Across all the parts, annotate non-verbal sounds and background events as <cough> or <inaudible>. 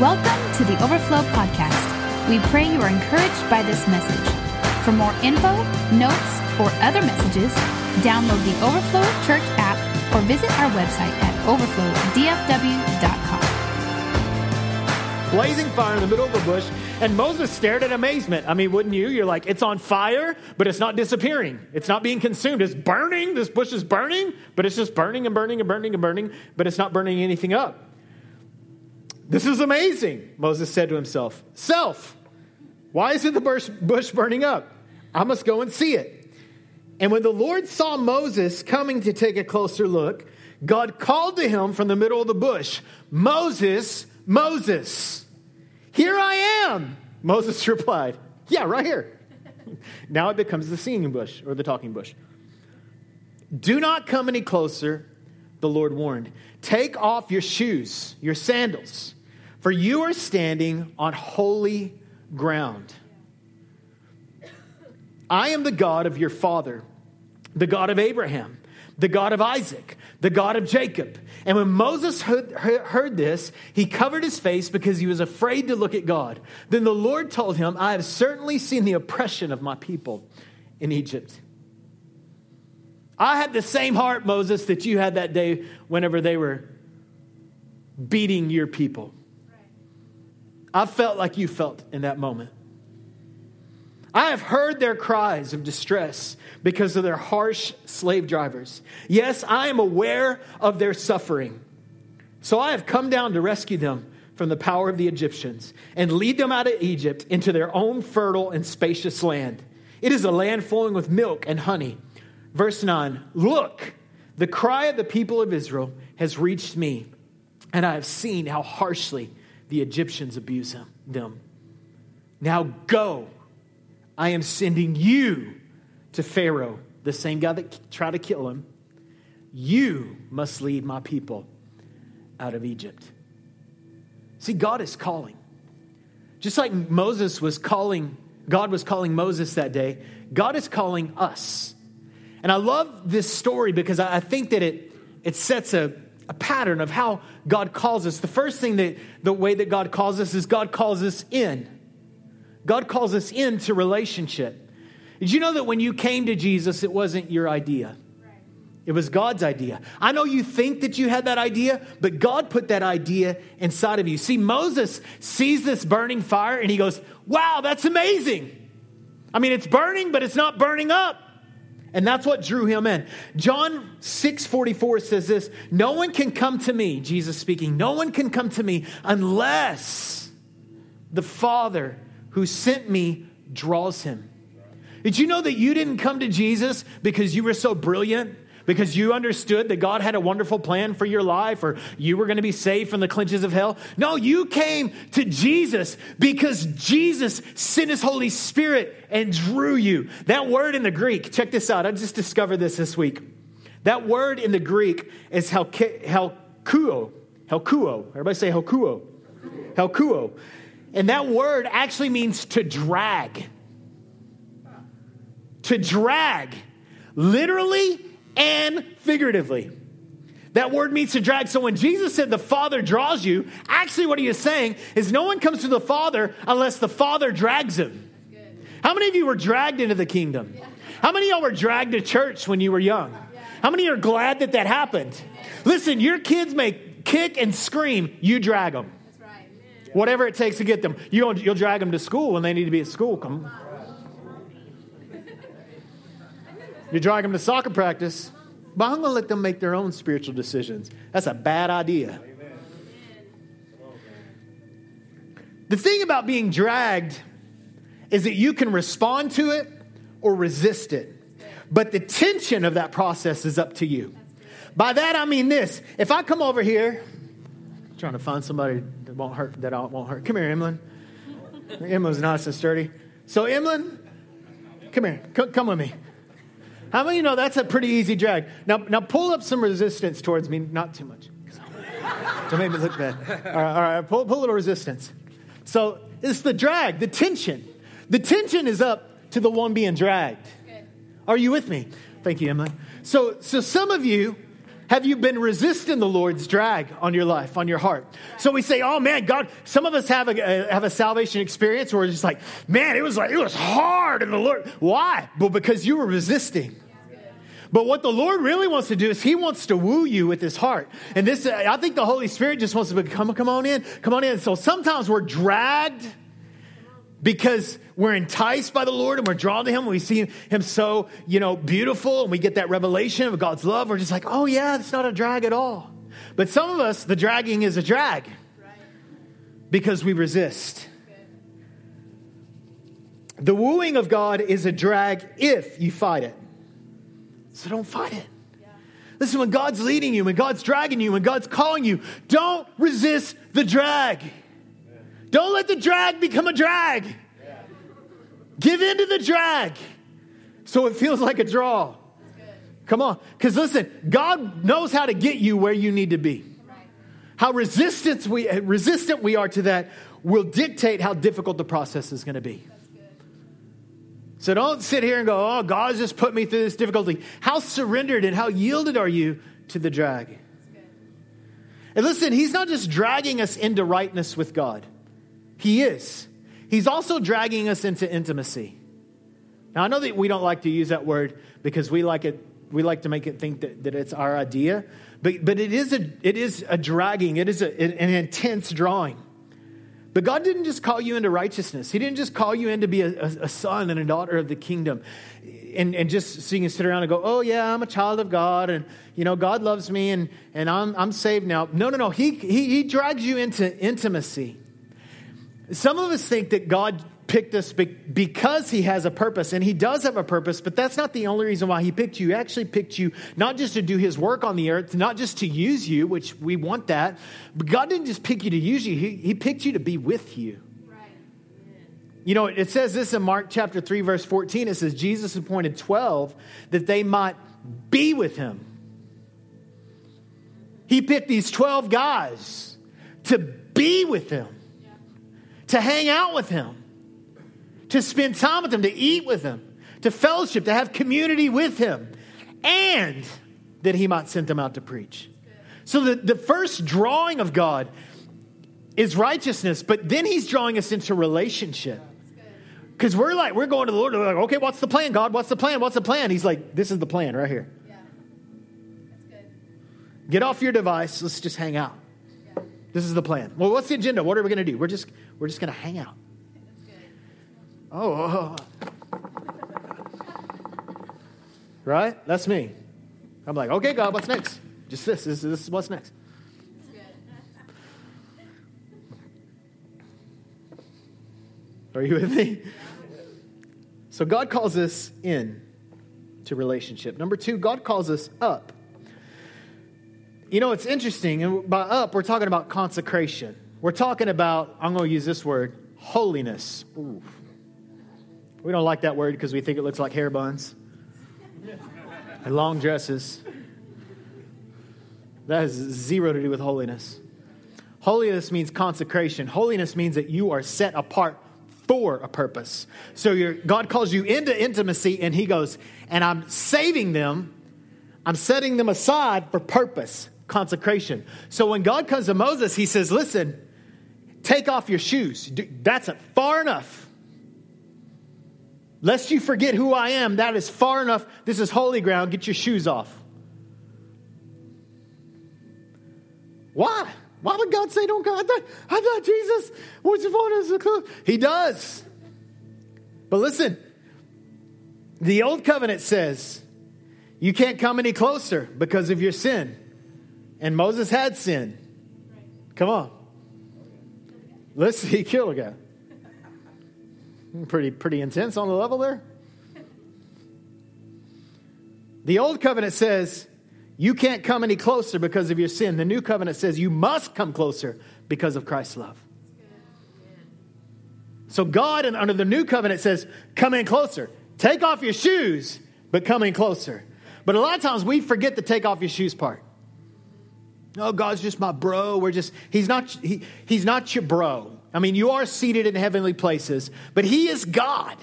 Welcome to the Overflow Podcast. We pray you are encouraged by this message. For more info, notes, or other messages, download the Overflow Church app or visit our website at overflowdfw.com. blazing fire in the middle of the bush, and Moses stared in amazement. I mean, wouldn't you? You're like, it's on fire, but it's not disappearing. It's not being consumed. It's burning. This bush is burning, but it's just burning and burning and burning and burning, but it's not burning anything up. This is amazing, Moses said to himself. Self, why isn't the bush, burning up? I must go and see it. And when the Lord saw Moses coming to take a closer look, God called to him from the middle of the bush, Moses, Moses. Here I am, Moses <laughs> replied. Yeah, right here. <laughs> now it becomes the singing bush or the talking bush. Do not come any closer, the Lord warned. Take off your shoes, your sandals, for you are standing on holy ground. I am the God of your father, the God of Abraham, the God of Isaac, the God of Jacob. And when Moses heard, this, he covered his face because he was afraid to look at God. Then the Lord told him, I have certainly seen the oppression of my people in Egypt. I had the same heart, Moses, that you had that day whenever they were beating your people. I felt like you felt in that moment. I have heard their cries of distress because of their harsh slave drivers. Yes, I am aware of their suffering. So I have come down to rescue them from the power of the Egyptians and lead them out of Egypt into their own fertile and spacious land. It is a land flowing with milk and honey. Verse 9 Look, the cry of the people of Israel has reached me, and I have seen how harshly the Egyptians abuse them. Now go I am sending you to Pharaoh, the same guy that tried to kill him. You must lead my people out of Egypt. See, God is calling. Just like Moses was calling, God was calling Moses that day, God is calling us. And I love this story because I think that it, it sets a, a pattern of how God calls us. The first thing that the way that God calls us is God calls us in. God calls us into relationship. Did you know that when you came to Jesus, it wasn't your idea? It was God's idea. I know you think that you had that idea, but God put that idea inside of you. See, Moses sees this burning fire and he goes, Wow, that's amazing. I mean, it's burning, but it's not burning up. And that's what drew him in. John 6 44 says this No one can come to me, Jesus speaking, no one can come to me unless the Father who sent me draws him. Did you know that you didn't come to Jesus because you were so brilliant? Because you understood that God had a wonderful plan for your life or you were going to be saved from the clinches of hell? No, you came to Jesus because Jesus sent his Holy Spirit and drew you. That word in the Greek, check this out. I just discovered this this week. That word in the Greek is helkuo. Helkuo. Everybody say helkuo. Helkuo. And that word actually means to drag. To drag, literally and figuratively. That word means to drag. So when Jesus said the Father draws you, actually what he is saying is no one comes to the Father unless the Father drags him. How many of you were dragged into the kingdom? How many of y'all were dragged to church when you were young? How many are glad that that happened? Listen, your kids may kick and scream, you drag them. Whatever it takes to get them. You you'll drag them to school when they need to be at school. Come. You drag them to soccer practice, but I'm going to let them make their own spiritual decisions. That's a bad idea. The thing about being dragged is that you can respond to it or resist it. But the tension of that process is up to you. By that I mean this if I come over here, trying to find somebody that won't hurt, that won't hurt. Come here, Emlyn. Emlyn's nice and sturdy. So, Emlyn, come here. Come with me. How many you know that's a pretty easy drag? Now, now pull up some resistance towards me. Not too much. Don't make me look bad. All right, all right. Pull, pull a little resistance. So it's the drag, the tension. The tension is up to the one being dragged. Are you with me? Thank you, Emily. So, so some of you Have you been resisting the Lord's drag on your life, on your heart? So we say, oh man, God, some of us have a, have a salvation experience where it's just like, man, it was like, it was hard in the Lord. Why? Well, because you were resisting. But what the Lord really wants to do is He wants to woo you with His heart. And this, I think the Holy Spirit just wants to come, come on in, come on in. So sometimes we're dragged because we're enticed by the Lord and we're drawn to Him. We see Him so, you know, beautiful and we get that revelation of God's love. We're just like, oh, yeah, it's not a drag at all. But some of us, the dragging is a drag because we resist. The wooing of God is a drag if you fight it. So don't fight it. Listen, when God's leading you, when God's dragging you, when God's calling you, don't resist the drag. Don't let the drag become a drag. Give in to the drag so it feels like a draw. Come on. Because listen, God knows how to get you where you need to be. How resistant we, resistant we are to that will dictate how difficult the process is going to be. So don't sit here and go, oh, God's just put me through this difficulty. How surrendered and how yielded are you to the drag? And listen, He's not just dragging us into rightness with God. He is. He's also dragging us into intimacy. Now, I know that we don't like to use that word because we like it, we like to make it think that, that it's our idea, but, but it, is a, it is a dragging, it is a, an intense drawing. But God didn't just call you into righteousness. He didn't just call you in to be a, a, son and a daughter of the kingdom and, and just so you can sit around and go, oh, yeah, I'm a child of God and, you know, God loves me and, and I'm, I'm saved now. No, no, no. He, he, he drags you into intimacy. Some of us think that God picked us because he has a purpose, and he does have a purpose, but that's not the only reason why he picked you. He actually picked you not just to do his work on the earth, not just to use you, which we want that, but God didn't just pick you to use you, he, he picked you to be with you. You know, it says this in Mark chapter 3, verse 14. It says, Jesus appointed 12 that they might be with him. He picked these 12 guys to be with him to hang out with him, to spend time with him, to eat with him, to fellowship, to have community with him, and that he might send them out to preach. So the, the first drawing of God is righteousness, but then he's drawing us into relationship. Because we're like, we're going to the Lord, we're like, okay, what's the plan, God? What's the plan? What's the plan? He's like, this is the plan right here. Yeah. Get off your device, let's just hang out. This is the plan. Well, what's the agenda? What are we going to do? We're just we're just going to hang out. Oh, oh, oh, right? That's me. I'm like, okay, God, what's next? Just this. This, this is what's next. Are you with me? So God calls us in to relationship. Number two, God calls us up. You know, it's interesting. And by up, we're talking about consecration. We're talking about, I'm going to use this word, holiness. Ooh. We don't like that word because we think it looks like hair buns <laughs> and long dresses. That has zero to do with holiness. Holiness means consecration. Holiness means that you are set apart for a purpose. So God calls you into intimacy, and He goes, and I'm saving them, I'm setting them aside for purpose consecration. So when God comes to Moses, he says, Listen, take off your shoes. That's far enough. Lest you forget who I am, that is far enough. This is holy ground. Get your shoes off. Why? Why would God say, Don't go? I thought, I thought Jesus was the He does. But listen, the old covenant says, You can't come any closer because of your sin. And Moses had sin. Come on. Let's he killed a guy. Pretty, pretty intense on the level there. The old covenant says you can't come any closer because of your sin. The new covenant says you must come closer because of Christ's love. So God, under the new covenant, says, come in closer. Take off your shoes, but come in closer. But a lot of times we forget the take off your shoes part. Oh, God's just my bro. We're just, he's not, he, he's not your bro. I mean, you are seated in heavenly places, but he is God.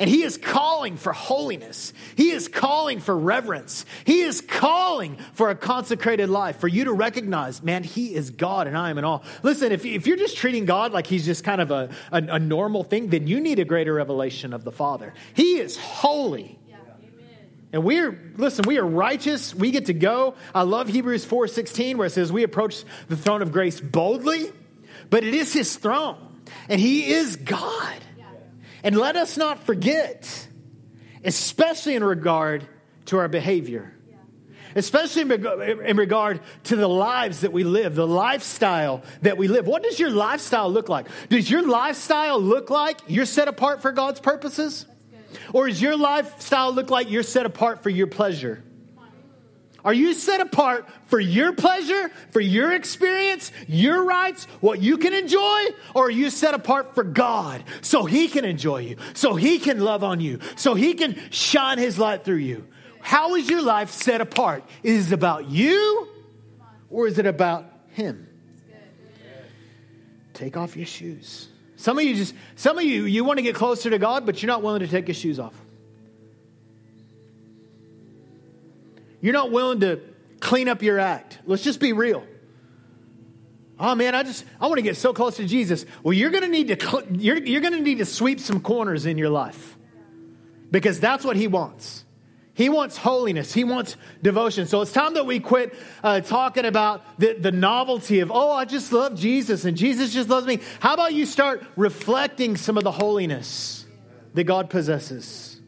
And he is calling for holiness. He is calling for reverence. He is calling for a consecrated life, for you to recognize, man, he is God and I am in all. Listen, if, if you're just treating God like he's just kind of a, a, a normal thing, then you need a greater revelation of the Father. He is holy. And we're, listen, we are righteous. We get to go. I love Hebrews 4.16 where it says we approach the throne of grace boldly, but it is his throne. And he is God. And let us not forget, especially in regard to our behavior, especially in regard to the lives that we live, the lifestyle that we live. What does your lifestyle look like? Does your lifestyle look like you're set apart for God's purposes? Or does your lifestyle look like you're set apart for your pleasure? Are you set apart for your pleasure, for your experience, your rights, what you can enjoy? Or are you set apart for God so He can enjoy you, so He can love on you, so He can shine His light through you? How is your life set apart? Is it about you or is it about Him? Take off your shoes. Some of you just, some of you, you want to get closer to God, but you're not willing to take your shoes off. You're not willing to clean up your act. Let's just be real. Oh man, I just I want to get so close to Jesus. Well, you're going to need to you're, you're going to need to sweep some corners in your life. Because that's what he wants. He wants holiness. He wants devotion. So it's time that we quit uh, talking about the, the novelty of, oh, I just love Jesus and Jesus just loves me. How about you start reflecting some of the holiness that God possesses?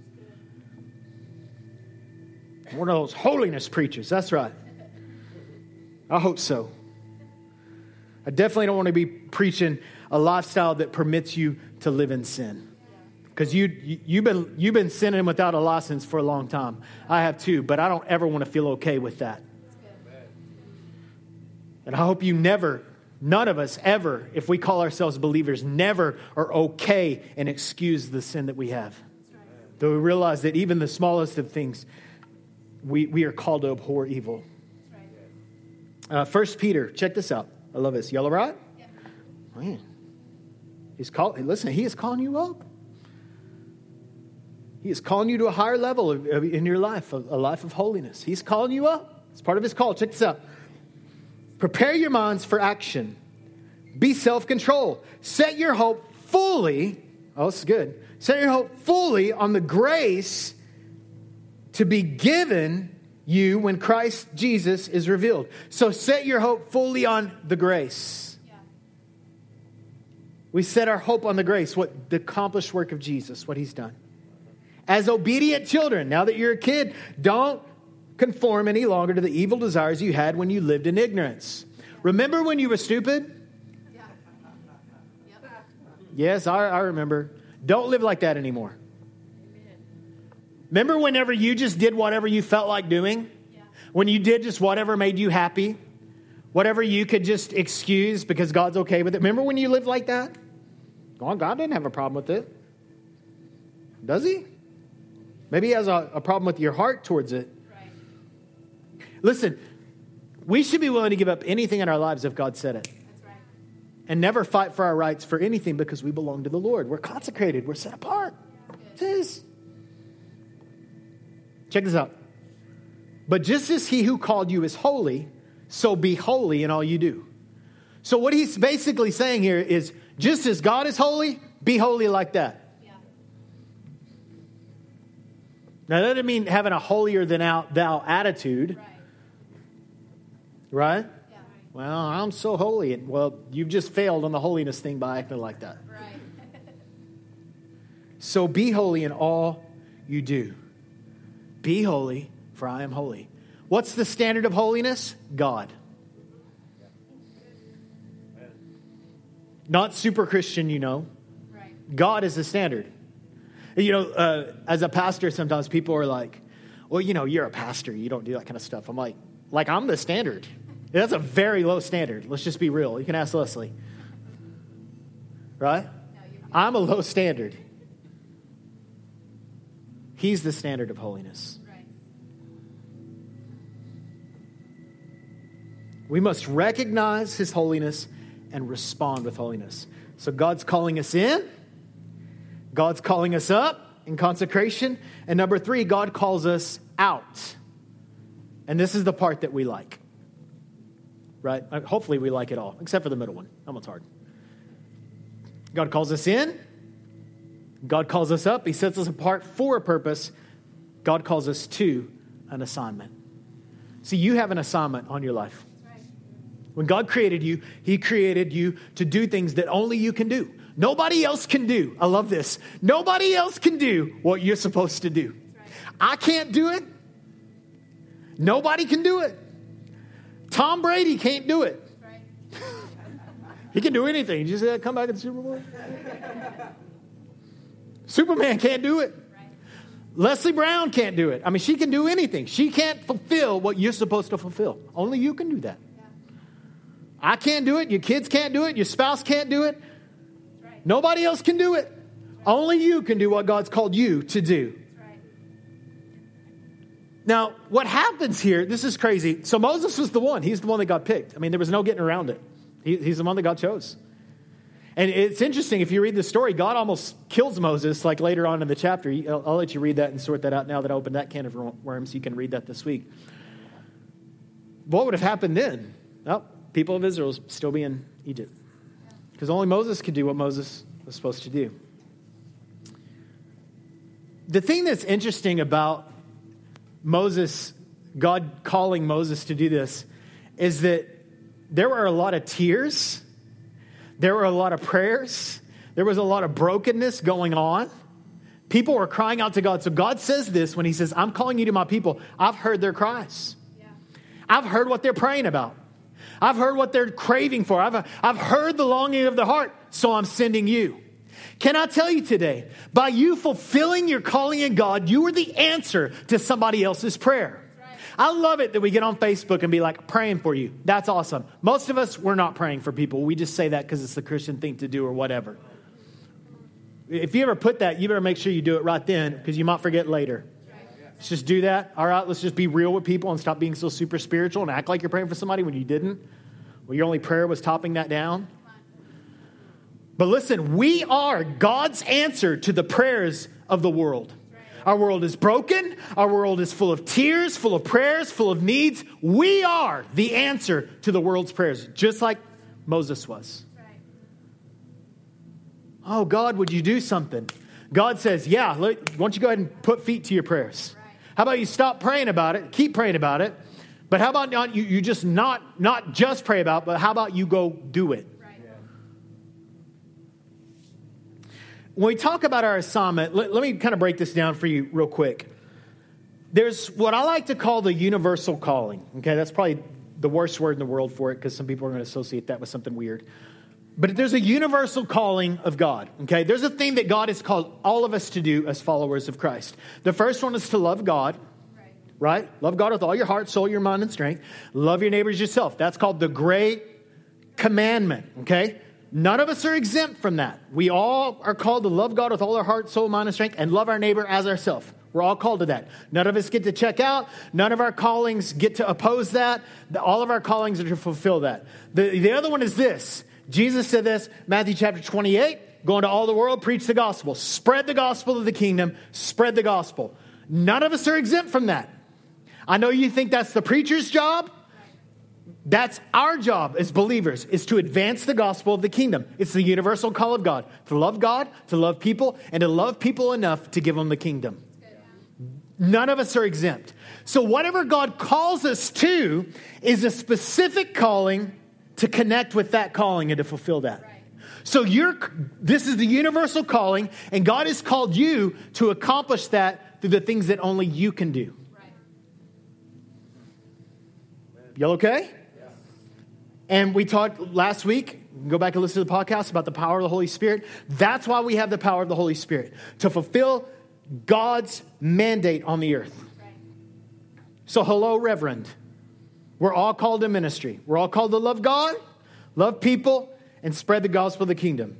One of those holiness preachers. That's right. I hope so. I definitely don't want to be preaching a lifestyle that permits you to live in sin because you, you've, been, you've been sinning without a license for a long time. I have too, but I don't ever want to feel okay with that. And I hope you never, none of us ever, if we call ourselves believers, never are okay and excuse the sin that we have. Though we realize that even the smallest of things, we, we are called to abhor evil. Uh, First Peter, check this out. I love this. Yellow rod? Man. He's called, listen, he is calling you up. He is calling you to a higher level of, of, in your life, a, a life of holiness. He's calling you up. It's part of his call. Check this out. Prepare your minds for action. Be self control. Set your hope fully. Oh, this is good. Set your hope fully on the grace to be given you when Christ Jesus is revealed. So set your hope fully on the grace. Yeah. We set our hope on the grace, what the accomplished work of Jesus, what he's done as obedient children. Now that you're a kid, don't conform any longer to the evil desires you had when you lived in ignorance. Remember when you were stupid? Yes, I, I remember. Don't live like that anymore. Remember whenever you just did whatever you felt like doing? When you did just whatever made you happy? Whatever you could just excuse because God's okay with it. Remember when you lived like that? God didn't have a problem with it. Does he? Maybe he has a, a problem with your heart towards it. Right. Listen, we should be willing to give up anything in our lives if God said it. Right. And never fight for our rights for anything because we belong to the Lord. We're consecrated, we're set apart. It is. Check this out. But just as he who called you is holy, so be holy in all you do. So, what he's basically saying here is just as God is holy, be holy like that. Now, that doesn't mean having a holier than thou attitude. Right? right? Yeah. Well, I'm so holy. Well, you've just failed on the holiness thing by acting like that. Right. so be holy in all you do. Be holy, for I am holy. What's the standard of holiness? God. Not super Christian, you know. Right. God is the standard. You know, uh, as a pastor, sometimes people are like, well, you know, you're a pastor. You don't do that kind of stuff. I'm like, like, I'm the standard. That's a very low standard. Let's just be real. You can ask Leslie. Right? I'm a low standard. He's the standard of holiness. We must recognize his holiness and respond with holiness. So God's calling us in. God's calling us up. in consecration. And number three, God calls us out. And this is the part that we like. Right? Uh, hopefully we like it all, except for the middle one. That one's hard. God calls us in. God calls us up. He sets us apart for a purpose. God calls us to an assignment. See, you have an assignment on your life. When God created you, He created you to do things that only you can do. Nobody else can do. I love this. Nobody else can do what you're supposed to do. I can't do it. Nobody can do it. Tom Brady can't do it. <laughs> he can do anything. He just said, come back in the Super Bowl. <laughs> Superman can't do it. Leslie Brown can't do it. I mean, she can do anything. She can't fulfill what you're supposed to fulfill. Only you can do that. I can't do it. Your kids can't do it. Your spouse can't do it. Nobody else can do it. Only you can do what God's called you to do. Now, what happens here, this is crazy. So Moses was the one. He's the one that got picked. I mean, there was no getting around it. He, he's the one that God chose. And it's interesting, if you read the story, God almost kills Moses, like later on in the chapter. I'll, I'll let you read that and sort that out now that I opened that can of worms. You can read that this week. What would have happened then? Well, people of Israel still be in Egypt. Because only Moses could do what Moses was supposed to do. The thing that's interesting about Moses, God calling Moses to do this, is that there were a lot of tears, there were a lot of prayers, there was a lot of brokenness going on. People were crying out to God. So God says this when He says, I'm calling you to my people. I've heard their cries. Yeah. I've heard what they're praying about. I've heard what they're craving for. I've, I've heard the longing of the heart, so I'm sending you. Can I tell you today, by you fulfilling your calling in God, you are the answer to somebody else's prayer. I love it that we get on Facebook and be like, praying for you. That's awesome. Most of us, we're not praying for people. We just say that because it's the Christian thing to do or whatever. If you ever put that, you better make sure you do it right then because you might forget later. Let's just do that. All right, let's just be real with people and stop being so super spiritual and act like you're praying for somebody when you didn't. Well, your only prayer was topping that down. But listen, we are God's answer to the prayers of the world. Our world is broken. Our world is full of tears, full of prayers, full of needs. We are the answer to the world's prayers, just like Moses was. Oh, God, would you do something? God says, Yeah, why don't you go ahead and put feet to your prayers? How about you stop praying about it, keep praying about it, but how about not you, you just not not just pray about, but how about you go do it? When we talk about our assignment, let, let me kind of break this down for you real quick. There's what I like to call the universal calling. Okay, that's probably the worst word in the world for it because some people are going to associate that with something weird. But there's a universal calling of God, okay? There's a thing that God has called all of us to do as followers of Christ. The first one is to love God, right? right? Love God with all your heart, soul, your mind, and strength. Love your neighbors yourself. That's called the great commandment, okay? None of us are exempt from that. We all are called to love God with all our heart, soul, mind, and strength, and love our neighbor as ourselves. We're all called to that. None of us get to check out. None of our callings get to oppose that. All of our callings are to fulfill that. The, the other one is this Jesus said this, Matthew chapter 28, go into all the world, preach the gospel, spread the gospel of the kingdom, spread the gospel. None of us are exempt from that. I know you think that's the preacher's job. That's our job as believers is to advance the gospel of the kingdom. It's the universal call of God to love God, to love people, and to love people enough to give them the kingdom. None of us are exempt. So, whatever God calls us to is a specific calling to connect with that calling and to fulfill that. Right. So you're this is the universal calling and God has called you to accomplish that through the things that only you can do. Right. Y'all okay? Yeah. And we talked last week, go back and listen to the podcast about the power of the Holy Spirit. That's why we have the power of the Holy Spirit to fulfill God's mandate on the earth. Right. So hello reverend. We're all called to ministry. We're all called to love God, love people, and spread the gospel of the kingdom.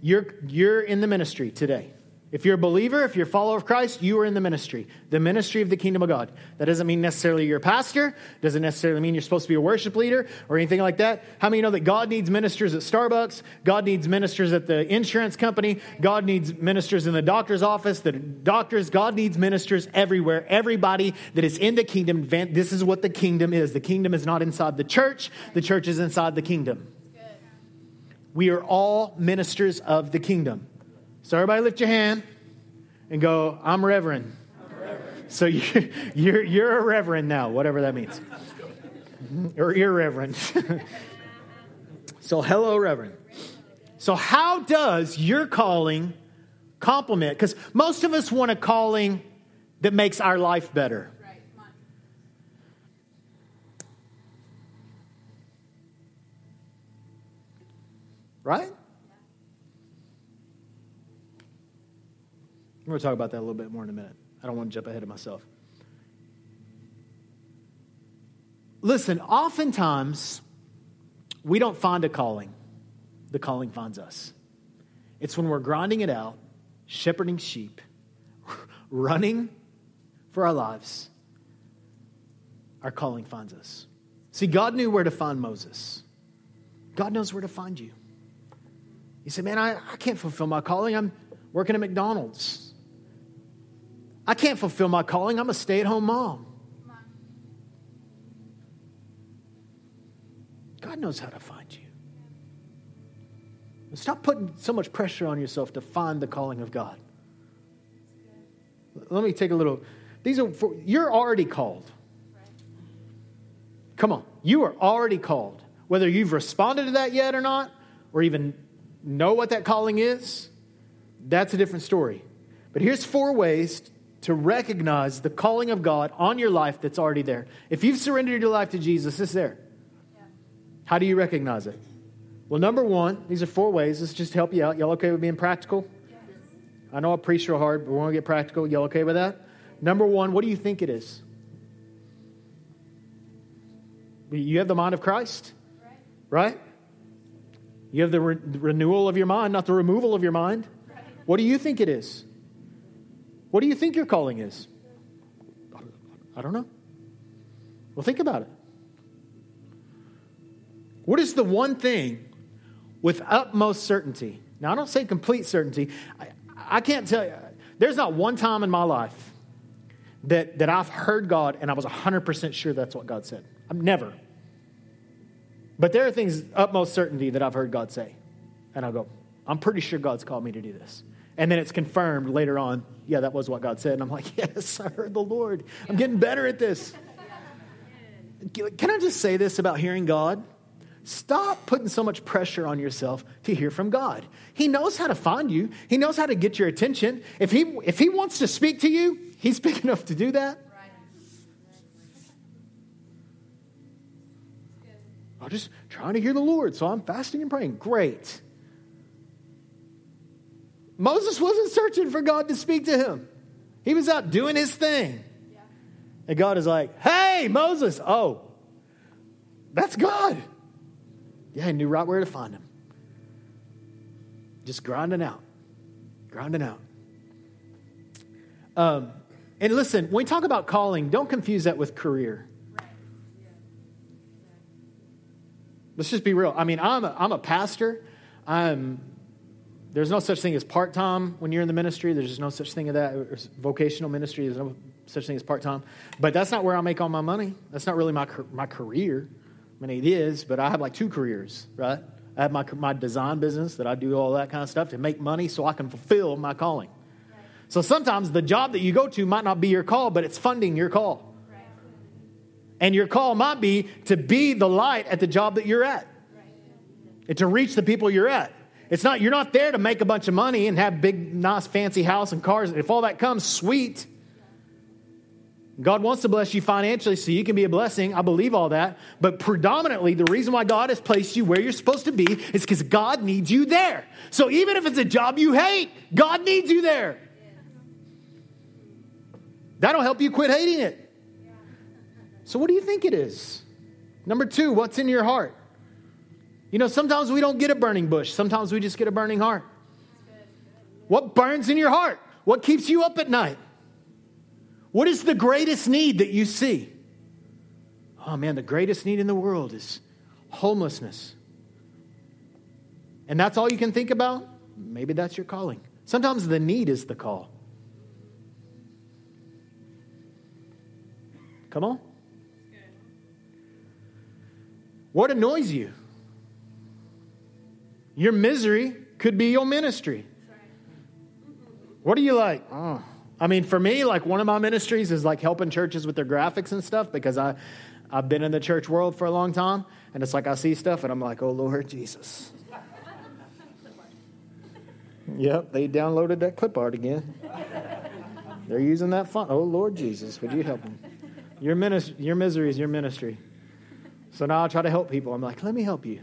You're, you're in the ministry today. If you're a believer, if you're a follower of Christ, you are in the ministry, the ministry of the kingdom of God. That doesn't mean necessarily you're a pastor, doesn't necessarily mean you're supposed to be a worship leader or anything like that. How many know that God needs ministers at Starbucks? God needs ministers at the insurance company. God needs ministers in the doctor's office, the doctors. God needs ministers everywhere. Everybody that is in the kingdom, this is what the kingdom is. The kingdom is not inside the church, the church is inside the kingdom. We are all ministers of the kingdom. So, everybody lift your hand and go, I'm reverend. I'm reverend. So, <laughs> you're, you're, you're a reverend now, whatever that means. or irreverent. <laughs> so, hello, reverend. So, how does your calling complement? Because most of us want a calling that makes our life better. Right? We're going to talk about that a little bit more in a minute. I don't want to jump ahead of myself. Listen, oftentimes we don't find a calling, the calling finds us. It's when we're grinding it out, shepherding sheep, <laughs> running for our lives, our calling finds us. See, God knew where to find Moses. God knows where to find you. You say, Man, I, I can't fulfill my calling. I'm working at McDonald's. I can't fulfill my calling. I'm a stay at home mom. God knows how to find you. Stop putting so much pressure on yourself to find the calling of God. Let me take a little. These are for, you're already called. Come on, you are already called. Whether you've responded to that yet or not, or even know what that calling is, that's a different story. But here's four ways to recognize the calling of God on your life that's already there. If you've surrendered your life to Jesus, it's there. Yeah. How do you recognize it? Well, number one, these are four ways. Let's just help you out. Y'all okay with being practical? Yes. I know I preach real hard, but we want to get practical. Y'all okay with that? Number one, what do you think it is? You have the mind of Christ, right? right? You have the, re- renewal of your mind, not the removal of your mind. Right. What do you think it is? What do you think your calling is? I don't know. Well, think about it. What is the one thing with utmost certainty? Now, I don't say complete certainty. I, I can't tell you. There's not one time in my life that, that I've heard God and I was 100% sure that's what God said. I'm never. But there are things, utmost certainty, that I've heard God say. And I'll go, I'm pretty sure God's called me to do this. And then it's confirmed later on, yeah, that was what God said. And I'm like, <laughs> yes, I heard the Lord. I'm getting better at this. Can I just say this about hearing God? Stop putting so much pressure on yourself to hear from God. He knows how to find you. He knows how to get your attention. If he if he wants to speak to you, he's <laughs> big enough to do that. I'm just trying to hear the Lord, so I'm fasting and praying. Great. Moses wasn't searching for God to speak to him, he was out doing his thing. Yeah. And God is like, hey, Moses. Oh, that's God. Yeah, he knew right where to find him. Just grinding out, grinding out. Um, and listen, when we talk about calling, don't confuse that with career. Let's just be real. I mean, I'm a, I'm a pastor. I'm there's no such thing as part time when you're in the ministry. There's just no such thing as that. There's vocational ministry, there's no such thing as part time. But that's not where I make all my money. That's not really my, my career. I mean, it is, but I have like two careers, right? I have my, my design business that I do all that kind of stuff to make money so I can fulfill my calling. Right. So sometimes the job that you go to might not be your call, but it's funding your call. And your call might be to be the light at the job that you're at, right. and to reach the people you're at. It's not, you're not there to make a bunch of money and have big, nice, fancy house and cars. If all that comes, sweet. God wants to bless you financially so you can be a blessing. I believe all that. But predominantly, the reason why God has placed you where you're supposed to be is because God needs you there. So even if it's a job you hate, God needs you there. That'll help you quit hating it. So, what do you think it is? Number two, what's in your heart? You know, sometimes we don't get a burning bush, sometimes we just get a burning heart. What burns in your heart? What keeps you up at night? What is the greatest need that you see? Oh man, the greatest need in the world is homelessness. And that's all you can think about? Maybe that's your calling. Sometimes the need is the call. Come on. What annoys you? Your misery could be your ministry. What do you like? Oh. I mean, for me, like one of my ministries is like helping churches with their graphics and stuff because I, I've been in the church world for a long time. And it's like I see stuff and I'm like, oh, Lord Jesus. yep, they downloaded that clip art again. They're using that font. Oh, Lord Jesus, would you help them? Your, minis- your misery is your ministry. So now I try to help people. I'm like, let me help you.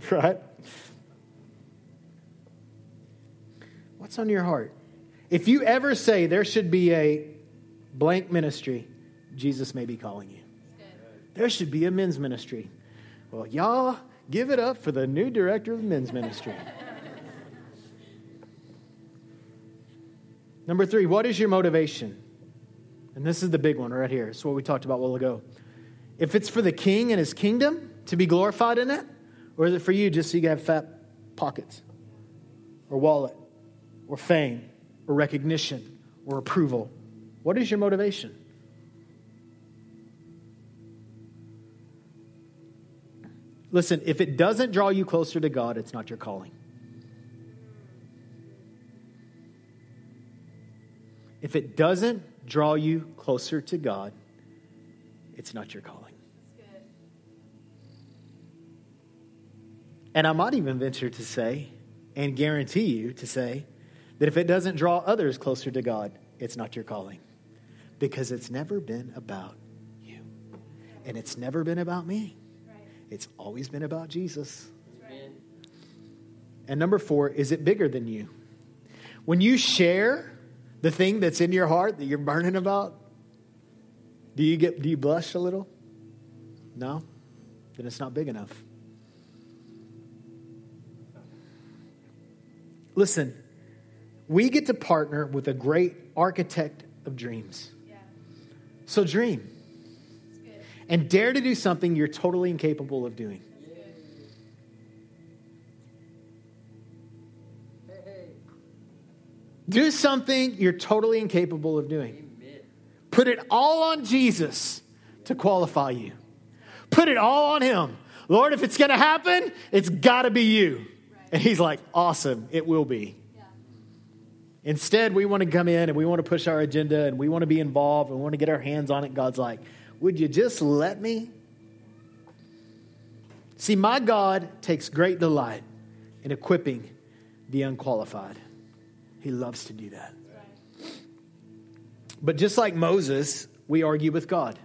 <laughs> Right? What's on your heart? If you ever say there should be a blank ministry, Jesus may be calling you. There should be a men's ministry. Well, y'all give it up for the new director of the men's ministry. <laughs> Number three, what is your motivation? And this is the big one right here. It's what we talked about a while ago. If it's for the king and his kingdom to be glorified in it, or is it for you just so you can have fat pockets, or wallet, or fame, or recognition, or approval? What is your motivation? Listen, if it doesn't draw you closer to God, it's not your calling. If it doesn't draw you closer to God, it's not your calling. And I might even venture to say, and guarantee you to say, that if it doesn't draw others closer to God, it's not your calling. Because it's never been about you. And it's never been about me. It's always been about Jesus. And number four, is it bigger than you? When you share the thing that's in your heart that you're burning about, do you get do you blush a little? No? Then it's not big enough. Listen, we get to partner with a great architect of dreams. Yeah. So dream. And dare to do something you're totally incapable of doing. Do something you're totally incapable of doing. Put it all on Jesus to qualify you. Put it all on Him. Lord, if it's going to happen, it's got to be you. And He's like, awesome, it will be. Instead, we want to come in and we want to push our agenda and we want to be involved and we want to get our hands on it. God's like, would you just let me? See, my God takes great delight in equipping the unqualified. He loves to do that. But just like Moses, we argue with God.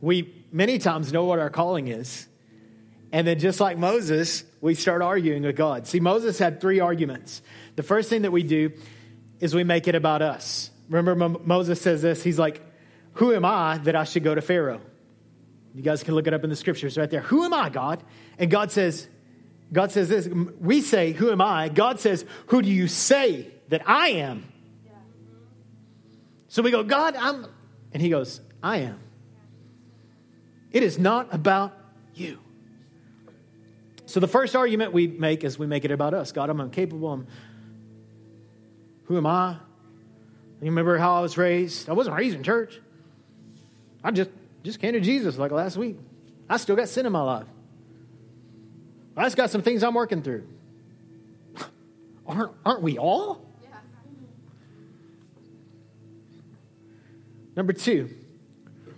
We many times know what our calling is. And then, just like Moses, we start arguing with God. See, Moses had three arguments. The first thing that we do is we make it about us. Remember, Moses says this He's like, Who am I that I should go to Pharaoh? You guys can look it up in the scriptures right there. Who am I, God? And God says, God says this. We say, Who am I? God says, Who do you say that I am? So we go, God, I'm. And he goes, I am. It is not about you. So the first argument we make is we make it about us. God, I'm incapable. I'm, who am I? You remember how I was raised? I wasn't raised in church. I just just came to Jesus like last week. I still got sin in my life. I just got some things I'm working through. <laughs> aren't, aren't we all? Yeah. Number two,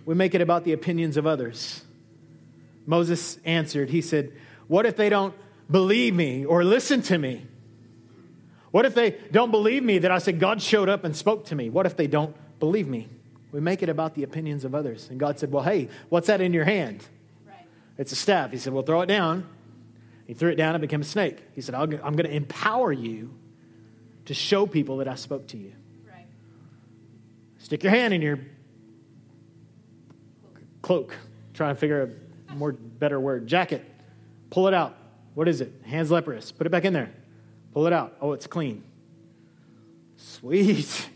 we make it about the opinions of others. Moses answered, He said, What if they don't believe me or listen to me? What if they don't believe me that I said God showed up and spoke to me? What if they don't believe me? We make it about the opinions of others. And God said, Well, hey, what's that in your hand? Right. It's a staff. He said, Well, throw it down. He threw it down and became a snake. He said, I'm going to empower you to show people that I spoke to you. Right. Stick your hand in your cloak. Try and figure a more better word. Jacket. Pull it out. What is it? Hands leprous. Put it back in there. Pull it out. Oh, it's clean. Sweet.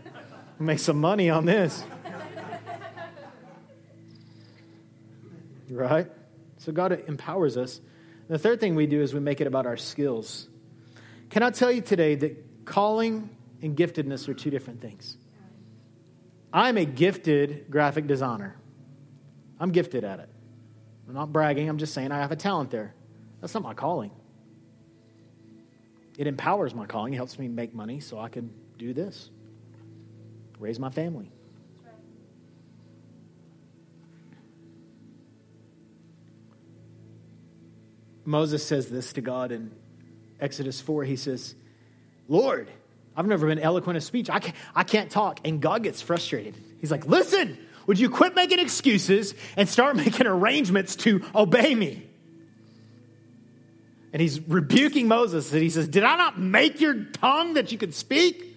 <laughs> Make some money on this. <laughs> Right? So God empowers us. And the third thing we do is we make it about our skills. Can I tell you today that calling and giftedness are two different things? I'm a gifted graphic designer. I'm gifted at it. I'm not bragging, I'm just saying I have a talent there. That's not my calling. It empowers my calling, it helps me make money so I can do this, raise my family. Moses says this to God in Exodus 4. He says, Lord, I've never been eloquent of speech. I can't, I can't talk. And God gets frustrated. He's like, Listen, would you quit making excuses and start <laughs> making arrangements to obey me? And he's rebuking Moses and he says, Did I not make your tongue that you could speak?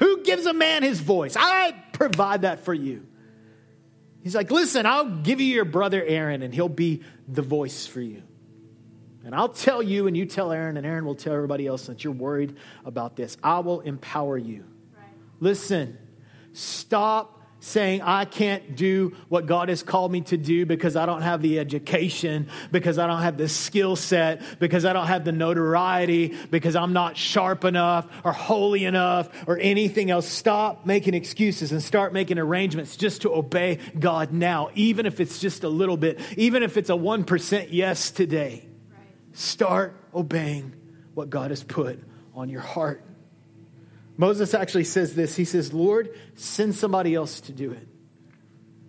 Who gives a man his voice? I provide that for you. He's like, Listen, I'll give you your brother Aaron and he'll be the voice for you. And I'll tell you, and you tell Aaron, and Aaron will tell everybody else that you're worried about this. I will empower you. Right. Listen, stop saying, I can't do what God has called me to do because I don't have the education, because I don't have the skill set, because I don't have the notoriety, because I'm not sharp enough or holy enough or anything else. Stop making excuses and start making arrangements just to obey God now, even if it's just a little bit, even if it's a 1% yes today. Start obeying what God has put on your heart. Moses actually says this. He says, Lord, send somebody else to do it.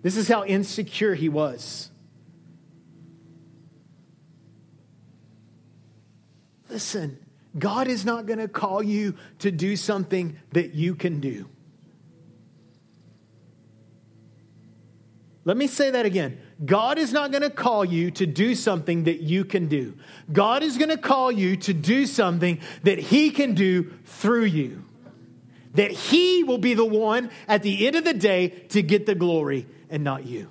This is how insecure he was. Listen, God is not going to call you to do something that you can do. Let me say that again. God is not going to call you to do something that you can do. God is going to call you to do something that He can do through you. That He will be the one at the end of the day to get the glory and not you.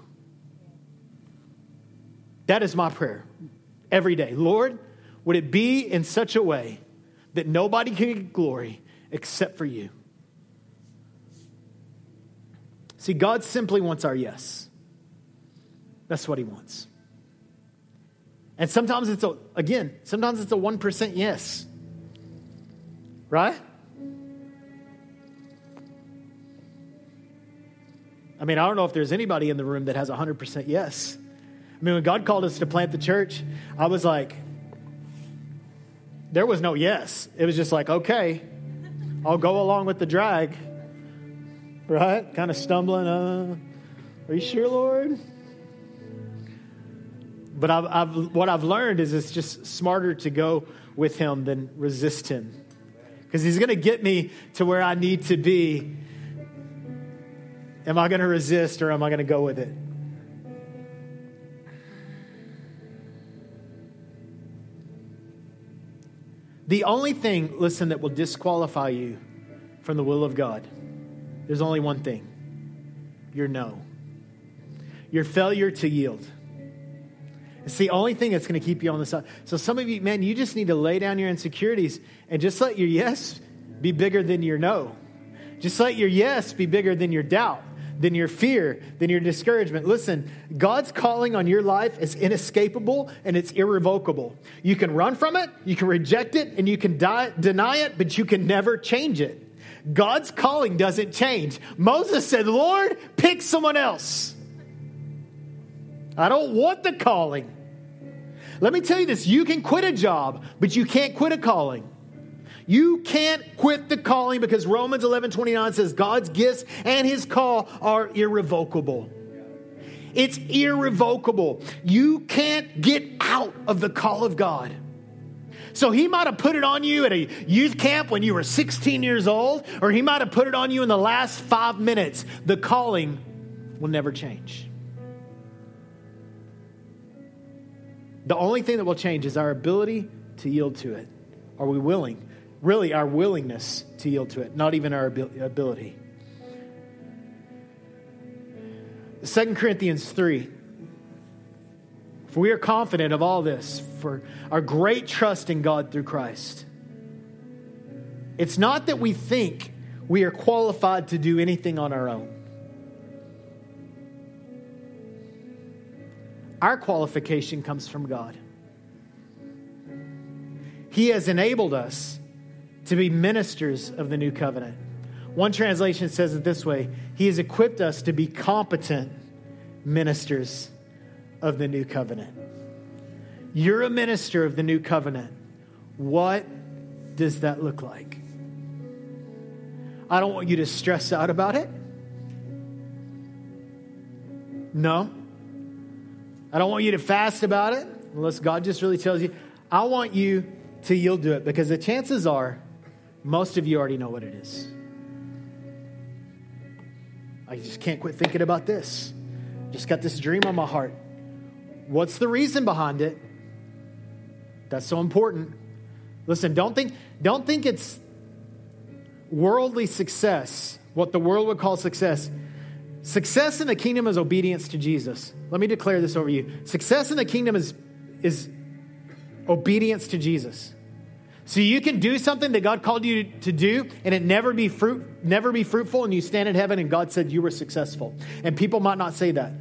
That is my prayer every day. Lord, would it be in such a way that nobody can get glory except for you? See, God simply wants our yes. That's what he wants. And sometimes it's a, again, sometimes it's a 1% yes. Right? I mean, I don't know if there's anybody in the room that has a 100% yes. I mean, when God called us to plant the church, I was like, there was no yes. It was just like, okay, I'll go along with the drag. Right? Kind of stumbling. Uh, are you sure, Lord? But I've, I've, what I've learned is it's just smarter to go with him than resist him. Because he's going to get me to where I need to be. Am I going to resist or am I going to go with it? The only thing, listen, that will disqualify you from the will of God, there's only one thing your no, your failure to yield. It's the only thing that's going to keep you on the side. So, some of you, man, you just need to lay down your insecurities and just let your yes be bigger than your no. Just let your yes be bigger than your doubt, than your fear, than your discouragement. Listen, God's calling on your life is inescapable and it's irrevocable. You can run from it, you can reject it, and you can die, deny it, but you can never change it. God's calling doesn't change. Moses said, Lord, pick someone else. I don't want the calling. Let me tell you this you can quit a job, but you can't quit a calling. You can't quit the calling because Romans 11 29 says God's gifts and his call are irrevocable. It's irrevocable. You can't get out of the call of God. So he might have put it on you at a youth camp when you were 16 years old, or he might have put it on you in the last five minutes. The calling will never change. The only thing that will change is our ability to yield to it. Are we willing? Really, our willingness to yield to it, not even our ability. 2 Corinthians 3 For we are confident of all this, for our great trust in God through Christ. It's not that we think we are qualified to do anything on our own. Our qualification comes from God. He has enabled us to be ministers of the new covenant. One translation says it this way He has equipped us to be competent ministers of the new covenant. You're a minister of the new covenant. What does that look like? I don't want you to stress out about it. No. I don't want you to fast about it unless God just really tells you. I want you to yield to it because the chances are most of you already know what it is. I just can't quit thinking about this. Just got this dream on my heart. What's the reason behind it? That's so important. Listen, don't think, don't think it's worldly success, what the world would call success. Success in the kingdom is obedience to Jesus. Let me declare this over you. Success in the kingdom is, is obedience to Jesus. So you can do something that God called you to do and it never be fruit never be fruitful and you stand in heaven and God said you were successful. And people might not say that.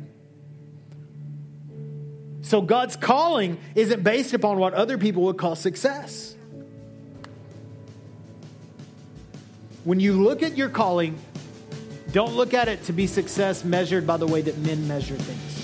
So God's calling isn't based upon what other people would call success. When you look at your calling, don't look at it to be success measured by the way that men measure things.